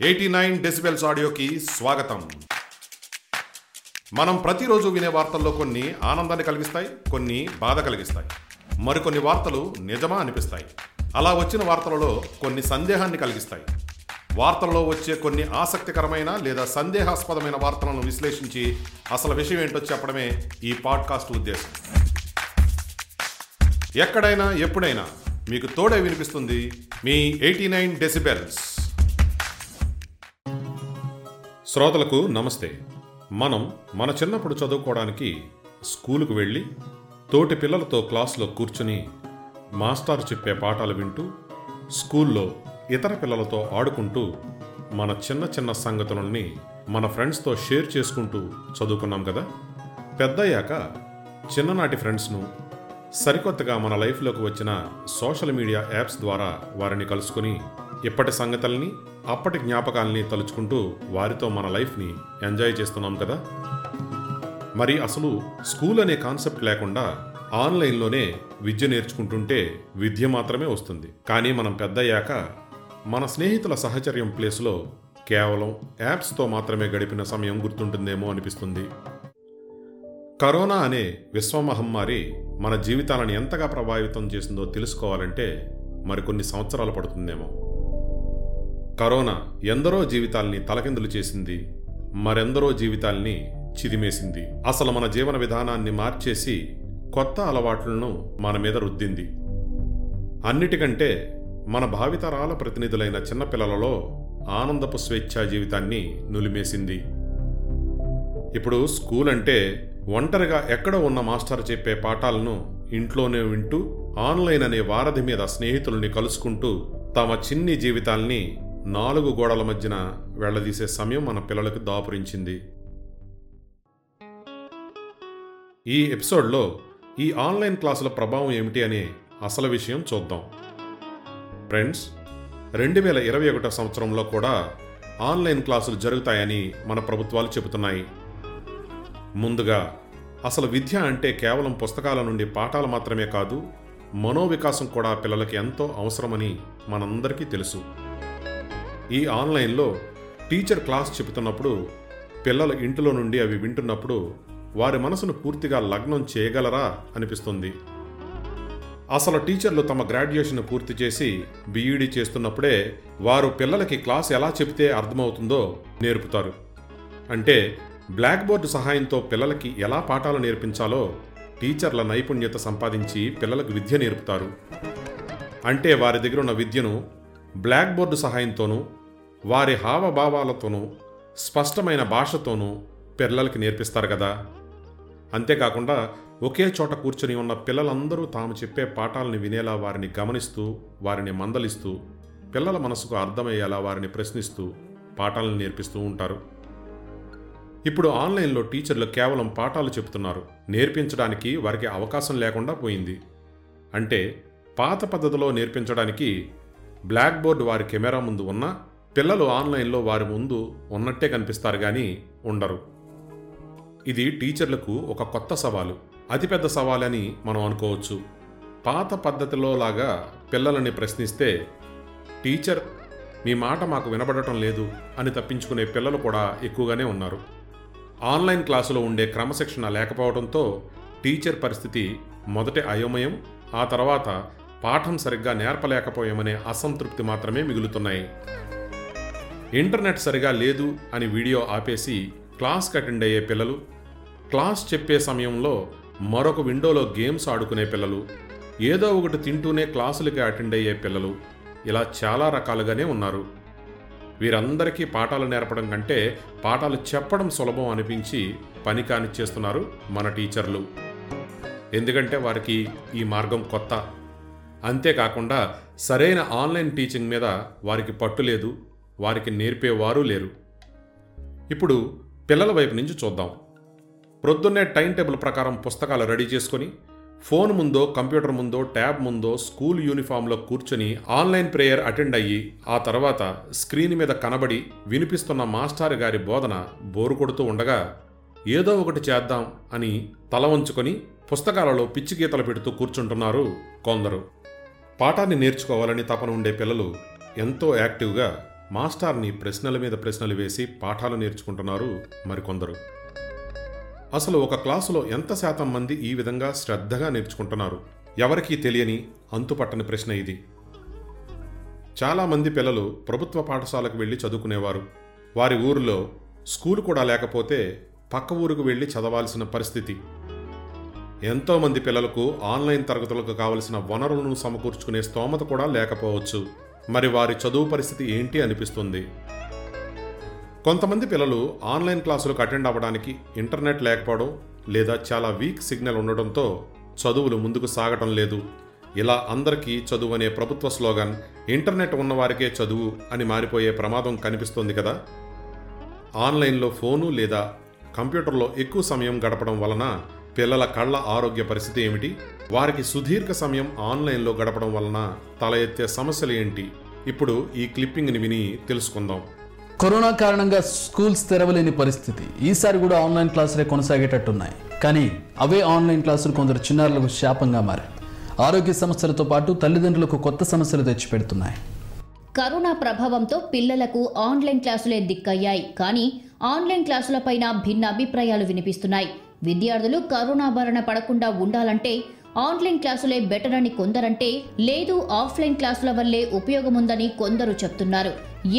Eighty nine decibels ఆడియోకి స్వాగతం. మనం ప్రతిరోజు వినే వార్తల్లో కొన్ని ఆనందాన్ని కలిగిస్తాయి కొన్ని బాధ కలిగిస్తాయి. మరికొన్ని వార్తలు నిజమా అనిపిస్తాయి. అలా వచ్చిన వార్తలలో కొన్ని సందేహాన్ని కలిగిస్తాయి. వార్తల్లో వచ్చే కొన్ని ఆసక్తికరమైన లేదా సందేహాస్పదమైన వార్తలను విశ్లేషించి అసలు విషయం ఏంటో చెప్పడమే ఈ పాడ్కాస్ట్ ఉద్దేశం. ఎక్కడైనా ఎప్పుడైనా మీకు తోడే వినిపిస్తుంది మీ ఎయిటీ నైన్ డెసిబెల్స్. శ్రోతలకు నమస్తే. మనం మన చిన్నప్పుడు చదువుకోవడానికి స్కూలుకు వెళ్ళి తోటి పిల్లలతో క్లాసులో కూర్చుని మాస్టర్ చెప్పే పాఠాలు వింటూ స్కూల్లో ఇతర పిల్లలతో ఆడుకుంటూ మన చిన్న చిన్న సంగతులని మన ఫ్రెండ్స్తో షేర్ చేసుకుంటూ చదువుకున్నాం కదా? పెద్దయ్యాక చిన్ననాటి ఫ్రెండ్స్ను సరికొత్తగా మన లైఫ్లోకి వచ్చిన సోషల్ మీడియా యాప్స్ ద్వారా వారిని కలుసుకుని ఇప్పటి సంగతుల్ని అప్పటి జ్ఞాపకాల్ని తలుచుకుంటూ వారితో మన లైఫ్ని ఎంజాయ్ చేస్తున్నాం కదా? మరి అసలు స్కూల్ అనే కాన్సెప్ట్ లేకుండా ఆన్లైన్లోనే విద్య నేర్చుకుంటుంటే విద్య మాత్రమే వస్తుంది. కానీ మనం పెద్దయ్యాక మన స్నేహితుల సహచర్యం ప్లేస్లో కేవలం యాప్స్తో మాత్రమే గడిపిన సమయం గుర్తుంటుందేమో అనిపిస్తుంది. కరోనా అనే విశ్వమహమ్మారి మన జీవితాలను ఎంతగా ప్రభావితం చేసిందో తెలుసుకోవాలంటే మరికొన్ని సంవత్సరాలు పడుతుందేమో. కరోనా ఎందరో జీవితాల్ని తలకిందులు చేసింది మరెందరో జీవితాల్ని చిదిమేసింది. అసలు మన జీవన విధానాన్ని మార్చేసి కొత్త అలవాట్లను మన మీద రుద్దింది. అన్నిటికంటే మన భావితరాల ప్రతినిధులైన చిన్నపిల్లలలో ఆనందపు స్వేచ్ఛా జీవితాన్ని నులిమేసింది. ఇప్పుడు స్కూల్ అంటే ఒంటరిగా ఎక్కడ ఉన్న మాస్టర్ చెప్పే పాఠాలను ఇంట్లోనే వింటూ ఆన్లైన్ అనే వారధి మీద స్నేహితుల్ని కలుసుకుంటూ తమ చిన్ని జీవితాల్ని నాలుగు గోడల మధ్యన వెళ్ళదీసే సమయం మన పిల్లలకు దాపురించింది. ఈ ఎపిసోడ్లో ఈ ఆన్లైన్ క్లాసుల ప్రభావం ఏమిటి అనే అసలు విషయం చూద్దాం. ఫ్రెండ్స్ రెండు వేల ఇరవై ఒకటో సంవత్సరంలో కూడా ఆన్లైన్ క్లాసులు జరుగుతాయని మన ప్రభుత్వాలు చెబుతున్నాయి. ముందుగా అసలు విద్య అంటే కేవలం పుస్తకాల నుండి పాఠాలు మాత్రమే కాదు మనోవికాసం కూడా పిల్లలకి ఎంతో అవసరమని మనందరికీ తెలుసు. ఈ ఆన్లైన్లో టీచర్ క్లాస్ చెబుతున్నప్పుడు పిల్లలు ఇంటిలో నుండి అవి వింటున్నప్పుడు వారి మనసును పూర్తిగా లగ్నం చేయగలరా అనిపిస్తుంది. అసలు టీచర్లు తమ గ్రాడ్యుయేషన్ పూర్తి చేసి బీఈడీ చేస్తున్నప్పుడే వారు పిల్లలకి క్లాస్ ఎలా చెబితే అర్థమవుతుందో నేర్పుతారు. అంటే బ్లాక్ బోర్డు సహాయంతో పిల్లలకి ఎలా పాఠాలు నేర్పించాలో టీచర్ల నైపుణ్యత సంపాదించి పిల్లలకు విద్య నేర్పుతారు. అంటే వారి దగ్గర ఉన్న విద్యను బ్లాక్ బోర్డు సహాయంతోనూ వారి హావభావాలతోనూ స్పష్టమైన భాషతోనూ పిల్లలకి నేర్పిస్తారు కదా. అంతేకాకుండా ఒకే చోట కూర్చొని ఉన్న పిల్లలందరూ తాము చెప్పే పాఠాలను వినేలా వారిని గమనిస్తూ వారిని మందలిస్తూ పిల్లల మనసుకు అర్థమయ్యేలా వారిని ప్రశ్నిస్తూ పాఠాలను నేర్పిస్తూ ఉంటారు. ఇప్పుడు ఆన్లైన్లో టీచర్లు కేవలం పాఠాలు చెప్తున్నారు నేర్పించడానికి వారికి అవకాశం లేకుండా పోయింది. అంటే పాత పద్ధతిలో నేర్పించడానికి బ్లాక్ బోర్డు వారి కెమెరా ముందు ఉన్నా పిల్లలు ఆన్లైన్లో వారి ముందు ఉన్నట్టే కనిపిస్తారు కానీ ఉండరు. ఇది టీచర్లకు ఒక కొత్త సవాలు అతిపెద్ద సవాలని మనం అనుకోవచ్చు. పాత పద్ధతిలో లాగా పిల్లలని ప్రశ్నిస్తే టీచర్ మీ మాట మాకు వినబడటం లేదు అని తప్పించుకునే పిల్లలు కూడా ఎక్కువగానే ఉన్నారు. ఆన్లైన్ క్లాసులో ఉండే క్రమశిక్షణ లేకపోవడంతో టీచర్ పరిస్థితి మొదటి అయోమయం ఆ తర్వాత పాఠం సరిగ్గా నేర్పలేకపోయామనే అసంతృప్తి మాత్రమే మిగులుతున్నాయి. ఇంటర్నెట్ సరిగా లేదు అని వీడియో ఆపేసి క్లాస్కి అటెండ్ అయ్యే పిల్లలు క్లాస్ చెప్పే సమయంలో మరొక విండోలో గేమ్స్ ఆడుకునే పిల్లలు ఏదో ఒకటి తింటూనే క్లాసులకి అటెండ్ అయ్యే పిల్లలు ఇలా చాలా రకాలుగానే ఉన్నారు. వీరందరికీ పాఠాలు నేర్పడం కంటే పాఠాలు చెప్పడం సులభం అనిపించి పని కానిచ్చేస్తున్నారు మన టీచర్లు. ఎందుకంటే వారికి ఈ మార్గం కొత్త. అంతేకాకుండా సరైన ఆన్లైన్ టీచింగ్ మీద వారికి పట్టు లేదు వారికి నేర్పేవారు లేరు. ఇప్పుడు పిల్లల వైపు నుంచి చూద్దాం. ప్రొద్దున్నే టైం టేబుల్ ప్రకారం పుస్తకాలు రెడీ చేసుకొని ఫోన్ ముందో కంప్యూటర్ ముందో ట్యాబ్ ముందో స్కూల్ యూనిఫామ్లో కూర్చొని ఆన్లైన్ ప్రేయర్ అటెండ్ అయ్యి ఆ తర్వాత స్క్రీన్ మీద కనబడి వినిపిస్తున్న మాస్టారు గారి బోధన బోరు కొడుతూ ఉండగా ఏదో ఒకటి చేద్దాం అని తల వంచుకొని పుస్తకాలలో పిచ్చి గీతలు పెడుతూ కూర్చుంటున్నారు కొందరు. పాఠాన్ని నేర్చుకోవాలని తపన ఉండే పిల్లలు ఎంతో యాక్టివ్గా మాస్టార్ని ప్రశ్నల మీద ప్రశ్నలు వేసి పాఠాలు నేర్చుకుంటున్నారు మరికొందరు. అసలు ఒక క్లాసులో ఎంత శాతం మంది ఈ విధంగా శ్రద్ధగా నేర్చుకుంటున్నారు? ఎవరికీ తెలియని అంతుపట్టని ప్రశ్న ఇది. చాలామంది పిల్లలు ప్రభుత్వ పాఠశాలకు వెళ్ళి చదువుకునేవారు. వారి ఊరిలో స్కూలు కూడా లేకపోతే పక్క ఊరుకు వెళ్ళి చదవాల్సిన పరిస్థితి. ఎంతోమంది పిల్లలకు ఆన్లైన్ తరగతులకు కావలసిన వనరులను సమకూర్చుకునే స్తోమత కూడా లేకపోవచ్చు. మరి వారి చదువు పరిస్థితి ఏంటి అనిపిస్తుంది? కొంతమంది పిల్లలు ఆన్లైన్ క్లాసులకు అటెండ్ అవ్వడానికి ఇంటర్నెట్ లేకపోవడం లేదా చాలా వీక్ సిగ్నల్ ఉండడంతో చదువులు ముందుకు సాగటం లేదు. ఇలా అందరికీ చదువు అనే ప్రభుత్వ స్లోగన్ ఇంటర్నెట్ ఉన్నవారికే చదువు అని మారిపోయే ప్రమాదం కనిపిస్తోంది కదా? ఆన్లైన్లో ఫోను లేదా కంప్యూటర్లో ఎక్కువ సమయం గడపడం వలన పిల్లల కళ్ళ ఆరోగ్య పరిస్థితి ఏమిటి? వారికి సుదీర్ఘ సమయం ఆన్లైన్లో గడపడం వలన తల ఎత్తే సమస్యలు ఏంటి? ఇప్పుడు ఈ క్లిప్పింగ్ని విని తెలుసుకుందాం. కరోనా కారణంగా స్కూల్స్ తెరవలేని పరిస్థితి ఈసారి కూడా ఆన్లైన్ క్లాసులే కొనసాగేటట్టున్నాయి. కానీ అవే ఆన్లైన్ క్లాసులు కొందరు చిన్నారులకు శాపంగా మారాయి. ఆరోగ్య సమస్యలతో పాటు తల్లిదండ్రులకు కొత్త సమస్యలు తెచ్చిపెడుతున్నాయి. కరోనా ప్రభావంతో పిల్లలకు ఆన్లైన్ క్లాసులే దిక్కయ్యాయి. కానీ ఆన్లైన్ క్లాసులపైన భిన్న అభిప్రాయాలు వినిపిస్తున్నాయి. విద్యార్థులు కరోనా బారిన పడకుండా ఉండాలంటే ఆన్లైన్ క్లాసులే బెటర్ అని కొందరంటే లేదు ఆఫ్లైన్ క్లాసుల వల్లే ఉపయోగముందని కొందరు చెప్తున్నారు.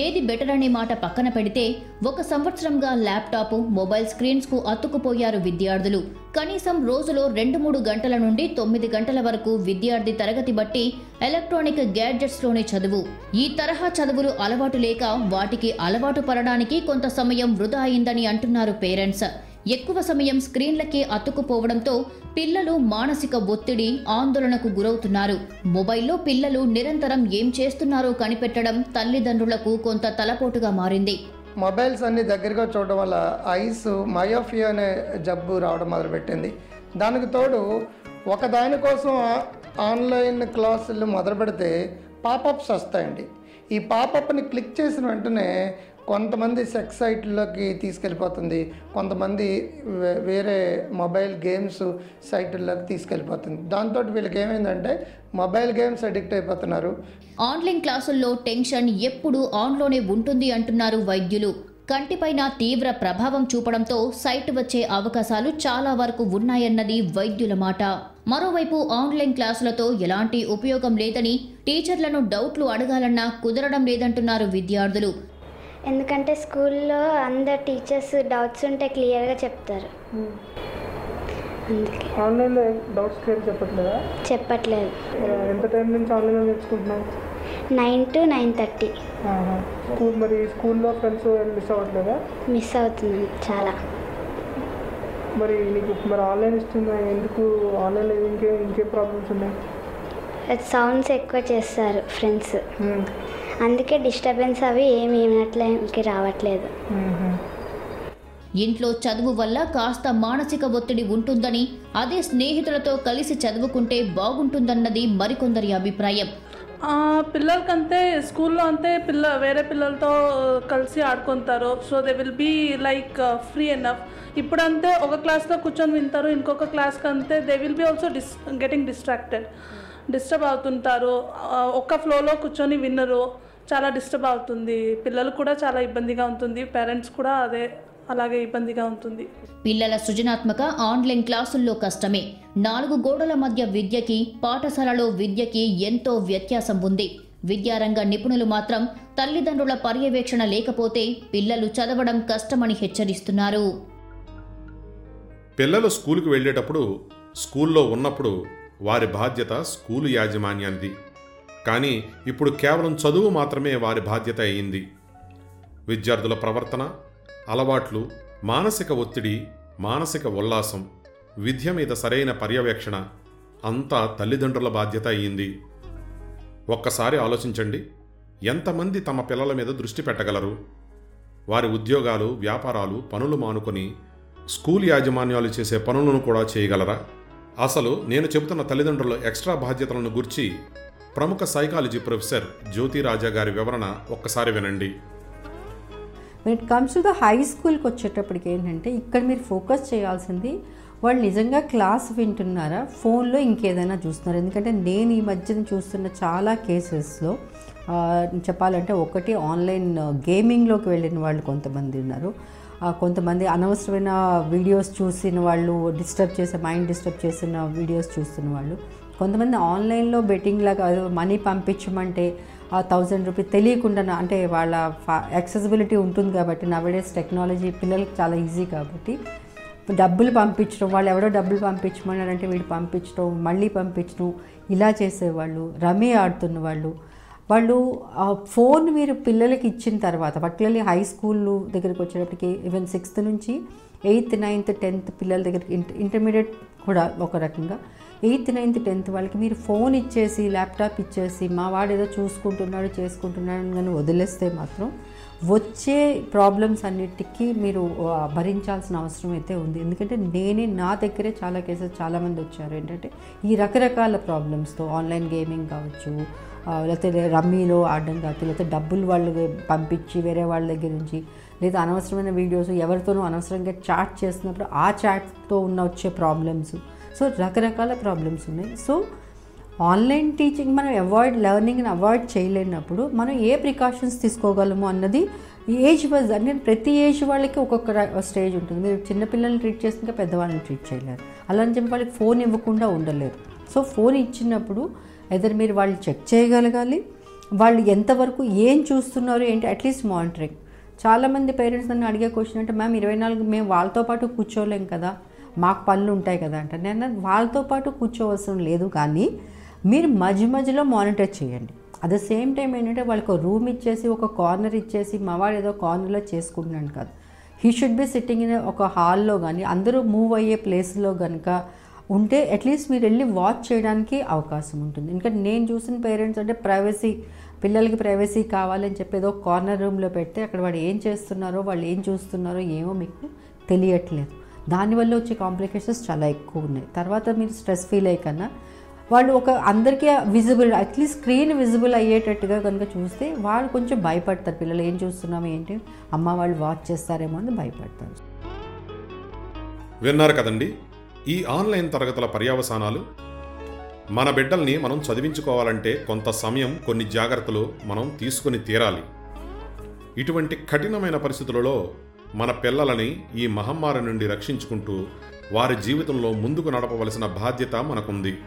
ఏది బెటర్ అనే మాట పక్కన పెడితే ఒక సంవత్సరంగా ల్యాప్టాప్ మొబైల్ స్క్రీన్స్కు అతుక్కుపోయారు విద్యార్థులు. కనీసం రోజులో రెండు మూడు గంటల నుండి తొమ్మిది గంటల వరకు విద్యార్థి తరగతి బట్టి ఎలక్ట్రానిక్ గ్యాడ్జెట్స్లోనే చదువు. ఈ తరహా చదువులు అలవాటు లేక వాటికి అలవాటు పడడానికి కొంత సమయం వృధా అయిందని అంటున్నారు పేరెంట్స్. ఎక్కువ సమయం స్క్రీన్లకే అతుక్కుపోవడంతో పిల్లలు మానసిక ఒత్తిడి ఆందోళనకు గురవుతున్నారు. మొబైల్లో పిల్లలు నిరంతరం ఏం చేస్తున్నారో కనిపెట్టడం తల్లిదండ్రులకు కొంత తలపోటుగా మారింది. మొబైల్స్ అన్ని దగ్గరగా చూడడం వల్ల ఐస్ మయోఫియా అనే జబ్బు రావడం మొదలుపెట్టింది. దానికి తోడు ఒకదానికోసం ఆన్లైన్ క్లాసులు మొదలు పెడితే పాపప్స్ వస్తాయండి. ఈ పాపప్ని క్లిక్ చేసిన వెంటనే కొంతమంది సెక్స్ సైట్లోకి తీసుకెళ్ళిపోతుంది. కొంతమంది వే- వేరే మొబైల్ గేమ్స్ సైట్ల్లోకి తీసుకెళ్ళిపోతుంది. దాంతో వీళ్ళకి ఏమైందంటే మొబైల్ గేమ్స్ అడిక్ట్ అయిపోతున్నారు. ఆన్లైన్ క్లాసుల్లో టెన్షన్ ఎప్పుడు ఆన్లోనే ఉంటుంది అంటున్నారు వైద్యులు. కంటిపైన తీవ్ర ప్రభావం చూపడంతో సైట్ వచ్చే అవకాశాలు చాలా వరకు ఉన్నాయన్నది వైద్యుల మాట. మరోవైపు ఆన్లైన్ క్లాసులతో ఎలాంటి ఉపయోగం లేదని టీచర్లను డౌట్లు అడగాలన్నా కుదరడం లేదంటున్నారు విద్యార్థులు. ఎందుకంటే స్కూల్లో అందరు టీచర్స్ డౌట్స్ ఉంటే క్లియర్గా చెప్తారు. అందుకే. ఆన్లైన్లో డౌట్స్ క్లియర్ చెప్పట్లేదా? ఎంత టైం నుంచి ఆన్లైన్లో nine to nine thirty. School మరి స్కూల్లో ఫ్రెండ్స్ మిస్ అవ్వట్లేదా? మిస్ అవుతుంది చాలా. మరి నీకు మరి ఆన్లైన్ ఇస్తుందా? ఎందుకు ఆన్లైన్లో ఇంకే ఇంకే ప్రాబ్లమ్స్ ఉన్నాయి? సౌండ్స్ ఎక్కువ చేస్తారు ఫ్రెండ్స్. అందుకే డిస్టర్బెన్స్ అవి ఏమి ఏమినట్లకి రావట్లేదు. ఇంట్లో చదువు వల్ల కాస్త మానసిక ఒత్తిడి ఉంటుందని అదే స్నేహితులతో కలిసి చదువుకుంటే బాగుంటుందన్నది మరికొందరి అభిప్రాయం. పిల్లలకంతే స్కూల్లో అంతే పిల్ల వేరే పిల్లలతో కలిసి ఆడుకుంటారు. So they will be like free enough ఇప్పుడంతే ఒక క్లాస్లో కూర్చొని వింటారు ఇంకొక క్లాస్కి అంతే they will be also dis getting distracted disturb అవుతుంటారు ఒక్క ఫ్లోలో కూర్చొని విన్నరు చాలా డిస్టర్బ్ అవుతుంది. పిల్లలు కూడా చాలా ఇబ్బందిగా ఉంటుంది. పేరెంట్స్ కూడా అదే అలాగే ఇబ్బందిగా ఉంటుంది. పిల్లల సృజనాత్మక ఆన్లైన్ క్లాసుల్లో కష్టమే. నాలుగు గోడల మధ్య విద్యకి పాఠశాలలో విద్యకి ఎంతో వ్యత్యాసం ఉంది. విద్యారంగ నిపుణులు మాత్రం తల్లిదండ్రుల పర్యవేక్షణ లేకపోతే పిల్లలు చదవడం కష్టమని హెచ్చరిస్తున్నారు. పిల్లలు స్కూలుకు వెళ్ళేటప్పుడు స్కూల్లో ఉన్నప్పుడు వారి బాధ్యత స్కూలు యాజమాన్యానిది కానీ ఇప్పుడు కేవలం చదువు మాత్రమే వారి బాధ్యత అయింది. విద్యార్థుల ప్రవర్తన అలవాట్లు మానసిక ఒత్తిడి మానసిక ఉల్లాసం విద్య మీద సరైన పర్యవేక్షణ అంతా తల్లిదండ్రుల బాధ్యత అయ్యింది. ఒక్కసారి ఆలోచించండి ఎంతమంది తమ పిల్లల మీద దృష్టి పెట్టగలరు? వారి ఉద్యోగాలు వ్యాపారాలు పనులు మానుకొని స్కూల్ యాజమాన్యాలు చేసే పనులను కూడా చేయగలరా? అసలు నేను చెబుతున్న తల్లిదండ్రుల ఎక్స్ట్రా బాధ్యతలను గురించి ప్రముఖ సైకాలజీ ప్రొఫెసర్ జ్యోతి రాజా గారి వివరణ ఒక్కసారి వినండి. It comes to the high స్కూల్కి వచ్చేటప్పటికి ఏంటంటే ఇక్కడ మీరు ఫోకస్ చేయాల్సింది వాళ్ళు నిజంగా క్లాస్ వింటున్నారా? ఫోన్లో ఇంకేదైనా చూస్తున్నారా? ఎందుకంటే నేను ఈ మధ్యన చూస్తున్న చాలా కేసెస్లో చెప్పాలంటే ఒకటి ఆన్లైన్ గేమింగ్లోకి వెళ్ళిన వాళ్ళు కొంతమంది ఉన్నారు. కొంతమంది అనవసరమైన వీడియోస్ చూసిన వాళ్ళు డిస్టర్బ్ చేసే మైండ్ డిస్టర్బ్ చేసిన వీడియోస్ చూస్తున్న వాళ్ళు. కొంతమంది ఆన్లైన్లో బెట్టింగ్ లాగా మనీ పంపించమంటే ఆ థౌజండ్ రూపీస్ తెలియకుండా అంటే వాళ్ళ యాక్సెసిబిలిటీ ఉంటుంది కాబట్టి నవడేస్ టెక్నాలజీ పిల్లలకి చాలా ఈజీ కాబట్టి డబ్బులు పంపించడం వాళ్ళు ఎవరో డబ్బులు పంపించమన్నారంటే వీడు పంపించడం మళ్ళీ పంపించడం ఇలా చేసేవాళ్ళు రమీ ఆడుతున్న వాళ్ళు వాళ్ళు ఫోన్ మీరు పిల్లలకి ఇచ్చిన తర్వాత పర్టికులర్లీ హై స్కూల్ దగ్గరికి వచ్చేటప్పటికి ఈవెన్ సిక్స్త్ నుంచి ఎయిత్ నైన్త్ టెన్త్ పిల్లల దగ్గరికి ఇంట- ఇంటర్మీడియట్ కూడా ఒక రకంగా. ఎయిత్ నైన్త్ టెన్త్ వాళ్ళకి మీరు ఫోన్ ఇచ్చేసి ల్యాప్టాప్ ఇచ్చేసి మా వాడు ఏదో చూసుకుంటున్నాడు చేసుకుంటున్నాడు కానీ వదిలేస్తే మాత్రం వచ్చే ప్రాబ్లమ్స్ అన్నిటికీ మీరు భరించాల్సిన అవసరం అయితే ఉంది. ఎందుకంటే నేనే నా దగ్గరే చాలా కేసెస్ చాలామంది వచ్చారు. ఏంటంటే ఈ రకరకాల ప్రాబ్లమ్స్తో ఆన్లైన్ గేమింగ్ కావచ్చు లేకపోతే రమ్మీలో ఆడడం కావచ్చు లేకపోతే డబ్బులు వాళ్ళు పంపించి వేరే వాళ్ళ దగ్గర నుంచి లేదా అనవసరమైన వీడియోస్ ఎవరితోనూ అనవసరంగా చాట్ చేస్తున్నప్పుడు ఆ చాట్తో ఉన్న వచ్చే ప్రాబ్లమ్స్ సో రకరకాల ప్రాబ్లమ్స్ ఉన్నాయి. సో ఆన్లైన్ టీచింగ్ మనం అవాయిడ్ లెర్నింగ్ని అవాయిడ్ చేయలేనప్పుడు మనం ఏ ప్రికాషన్స్ తీసుకోగలము అన్నది ఏజ్ వైజ్ అంటే ప్రతి ఏజ్ వాళ్ళకి ఒక్కొక్క స్టేజ్ ఉంటుంది. మీరు చిన్నపిల్లల్ని ట్రీట్ చేస్తుంటే పెద్దవాళ్ళని ట్రీట్ చేయలేరు. అలా అని చెప్పి వాళ్ళకి ఫోన్ ఇవ్వకుండా ఉండలేరు. సో ఫోన్ ఇచ్చినప్పుడు ఎదర్ మీరు వాళ్ళు చెక్ చేయగలగాలి వాళ్ళు ఎంతవరకు ఏం చూస్తున్నారు ఏంటి అట్లీస్ట్ మానిటరింగ్ చాలామంది పేరెంట్స్ నన్ను అడిగే క్వశ్చన్ అంటే మ్యామ్ ఇరవై నాలుగు మేము వాళ్ళతో పాటు కూర్చోలేం కదా మాకు పనులు ఉంటాయి కదా అంటే. నేను వాళ్ళతో పాటు కూర్చోవలసిన లేదు కానీ మీరు మధ్య మధ్యలో మానిటర్ చేయండి. అట్ ద సేమ్ టైం ఏంటంటే వాళ్ళకి ఒక రూమ్ ఇచ్చేసి ఒక కార్నర్ ఇచ్చేసి మావాడు ఏదో కార్నర్లో చేసుకుంటున్నాను కాదు. He should be sitting in ఒక హాల్లో కానీ అందరూ మూవ్ అయ్యే ప్లేస్లో కనుక ఉంటే అట్లీస్ట్ మీరు వెళ్ళి వాచ్ చేయడానికి అవకాశం ఉంటుంది. ఎందుకంటే నేను చూసిన పేరెంట్స్ అంటే ప్రైవసీ పిల్లలకి ప్రైవసీ కావాలని చెప్పి ఏదో కార్నర్ రూమ్లో పెడితే అక్కడ వాడు ఏం చేస్తున్నారో వాళ్ళు ఏం చూస్తున్నారో ఏమో మీకు తెలియట్లేదు. దానివల్ల వచ్చే కాంప్లికేషన్స్ చాలా ఎక్కువ ఉన్నాయి. తర్వాత మీరు స్ట్రెస్ ఫీల్ అయ్యి కన్నా వాళ్ళు ఒక అందరికీ విజిబుల్ అట్లీస్ట్ స్క్రీన్ విజిబుల్ అయ్యేటట్టుగా కనుక చూస్తే వాళ్ళు కొంచెం భయపడతారు. పిల్లలు ఏం చూస్తున్నాము ఏంటి? అమ్మ వాళ్ళు వాచ్ చేస్తారేమో అని భయపడతారు. విన్నారు కదండి? ఈ ఆన్లైన్ తరగతుల పర్యవసానాలు మన బిడ్డల్ని మనం చదివించుకోవాలంటే కొంత సమయం కొన్ని జాగ్రత్తలు మనం తీసుకుని తీరాలి. ఇటువంటి కఠినమైన పరిస్థితులలో మన పిల్లలని ఈ మహమ్మారి నుండి రక్షించుకుంటూ వారి జీవితంలో ముందుకు నడపవలసిన బాధ్యత మనకుంది.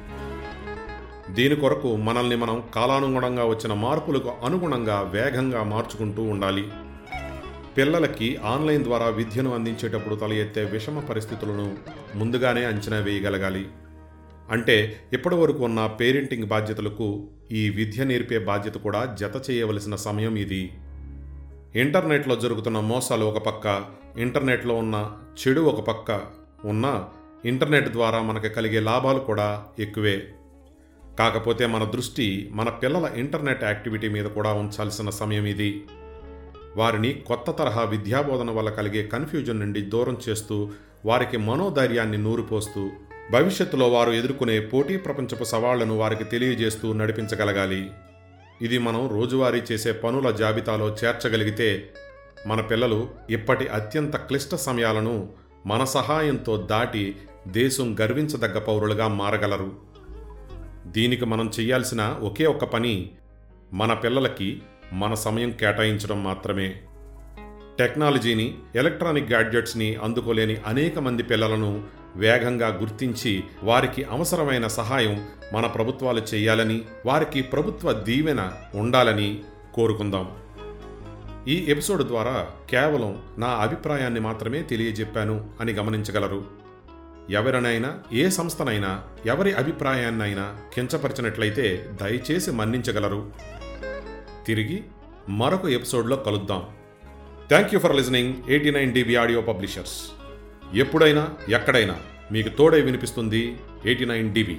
దీని కొరకు మనల్ని మనం కాలానుగుణంగా వచ్చిన మార్పులకు అనుగుణంగా వేగంగా మార్చుకుంటూ ఉండాలి. పిల్లలకి ఆన్లైన్ ద్వారా విద్యను అందించేటప్పుడు తల ఎత్తే విషమ పరిస్థితులను ముందుగానే అంచనా వేయగలగాలి. అంటే ఇప్పటివరకు ఉన్న పేరెంటింగ్ బాధ్యతలకు ఈ విద్య నేర్పే బాధ్యత కూడా జత చేయవలసిన సమయం ఇది. ఇంటర్నెట్లో జరుగుతున్న మోసాలు ఒక పక్క ఇంటర్నెట్లో ఉన్న చెడు ఒక పక్క ఉన్న ఇంటర్నెట్ ద్వారా మనకు కలిగే లాభాలు కూడా ఎక్కువే. కాకపోతే మన దృష్టి మన పిల్లల ఇంటర్నెట్ యాక్టివిటీ మీద కూడా ఉంచాల్సిన సమయం ఇది. వారిని కొత్త తరహా విద్యాబోధన వల్ల కలిగే కన్ఫ్యూజన్ నుండి దూరం చేస్తూ వారికి మనోధైర్యాన్ని నూరిపోస్తూ భవిష్యత్తులో వారు ఎదుర్కొనే పోటీ ప్రపంచపు సవాళ్ళను వారికి తెలియజేస్తూ నడిపించగలగాలి. ఇది మనం రోజువారీ చేసే పనుల జాబితాలో చేర్చగలిగితే మన పిల్లలు ఇప్పటి అత్యంత క్లిష్ట సమయాలను మన సహాయంతో దాటి దేశం గర్వించదగ్గ పౌరులుగా మారగలరు. దీనికి మనం చేయాల్సిన ఒకే ఒక్క పని మన పిల్లలకి మన సమయం కేటాయించడం మాత్రమే. టెక్నాలజీని ఎలక్ట్రానిక్ గ్యాడ్జెట్స్ని అందుకోలేని అనేక మంది పిల్లలను వేగంగా గుర్తించి వారికి అవసరమైన సహాయం మన ప్రభుత్వాలు చేయాలని వారికి ప్రభుత్వ దీవెన ఉండాలని కోరుకుందాం. ఈ ఎపిసోడ్ ద్వారా కేవలం నా అభిప్రాయాన్ని మాత్రమే తెలియజెప్పాను అని గమనించగలరు. ఎవరినైనా ఏ సంస్థనైనా ఎవరి అభిప్రాయాన్నైనా కించపరిచినట్లయితే దయచేసి మన్నించగలరు. తిరిగి మరొక ఎపిసోడ్లో కలుద్దాం. Thank you for listening eighty nine DB audio publishers ఎప్పుడైనా ఎక్కడైనా మీకు తోడై వినిపిస్తుంది ఎయిటీ నైన్ డీబీ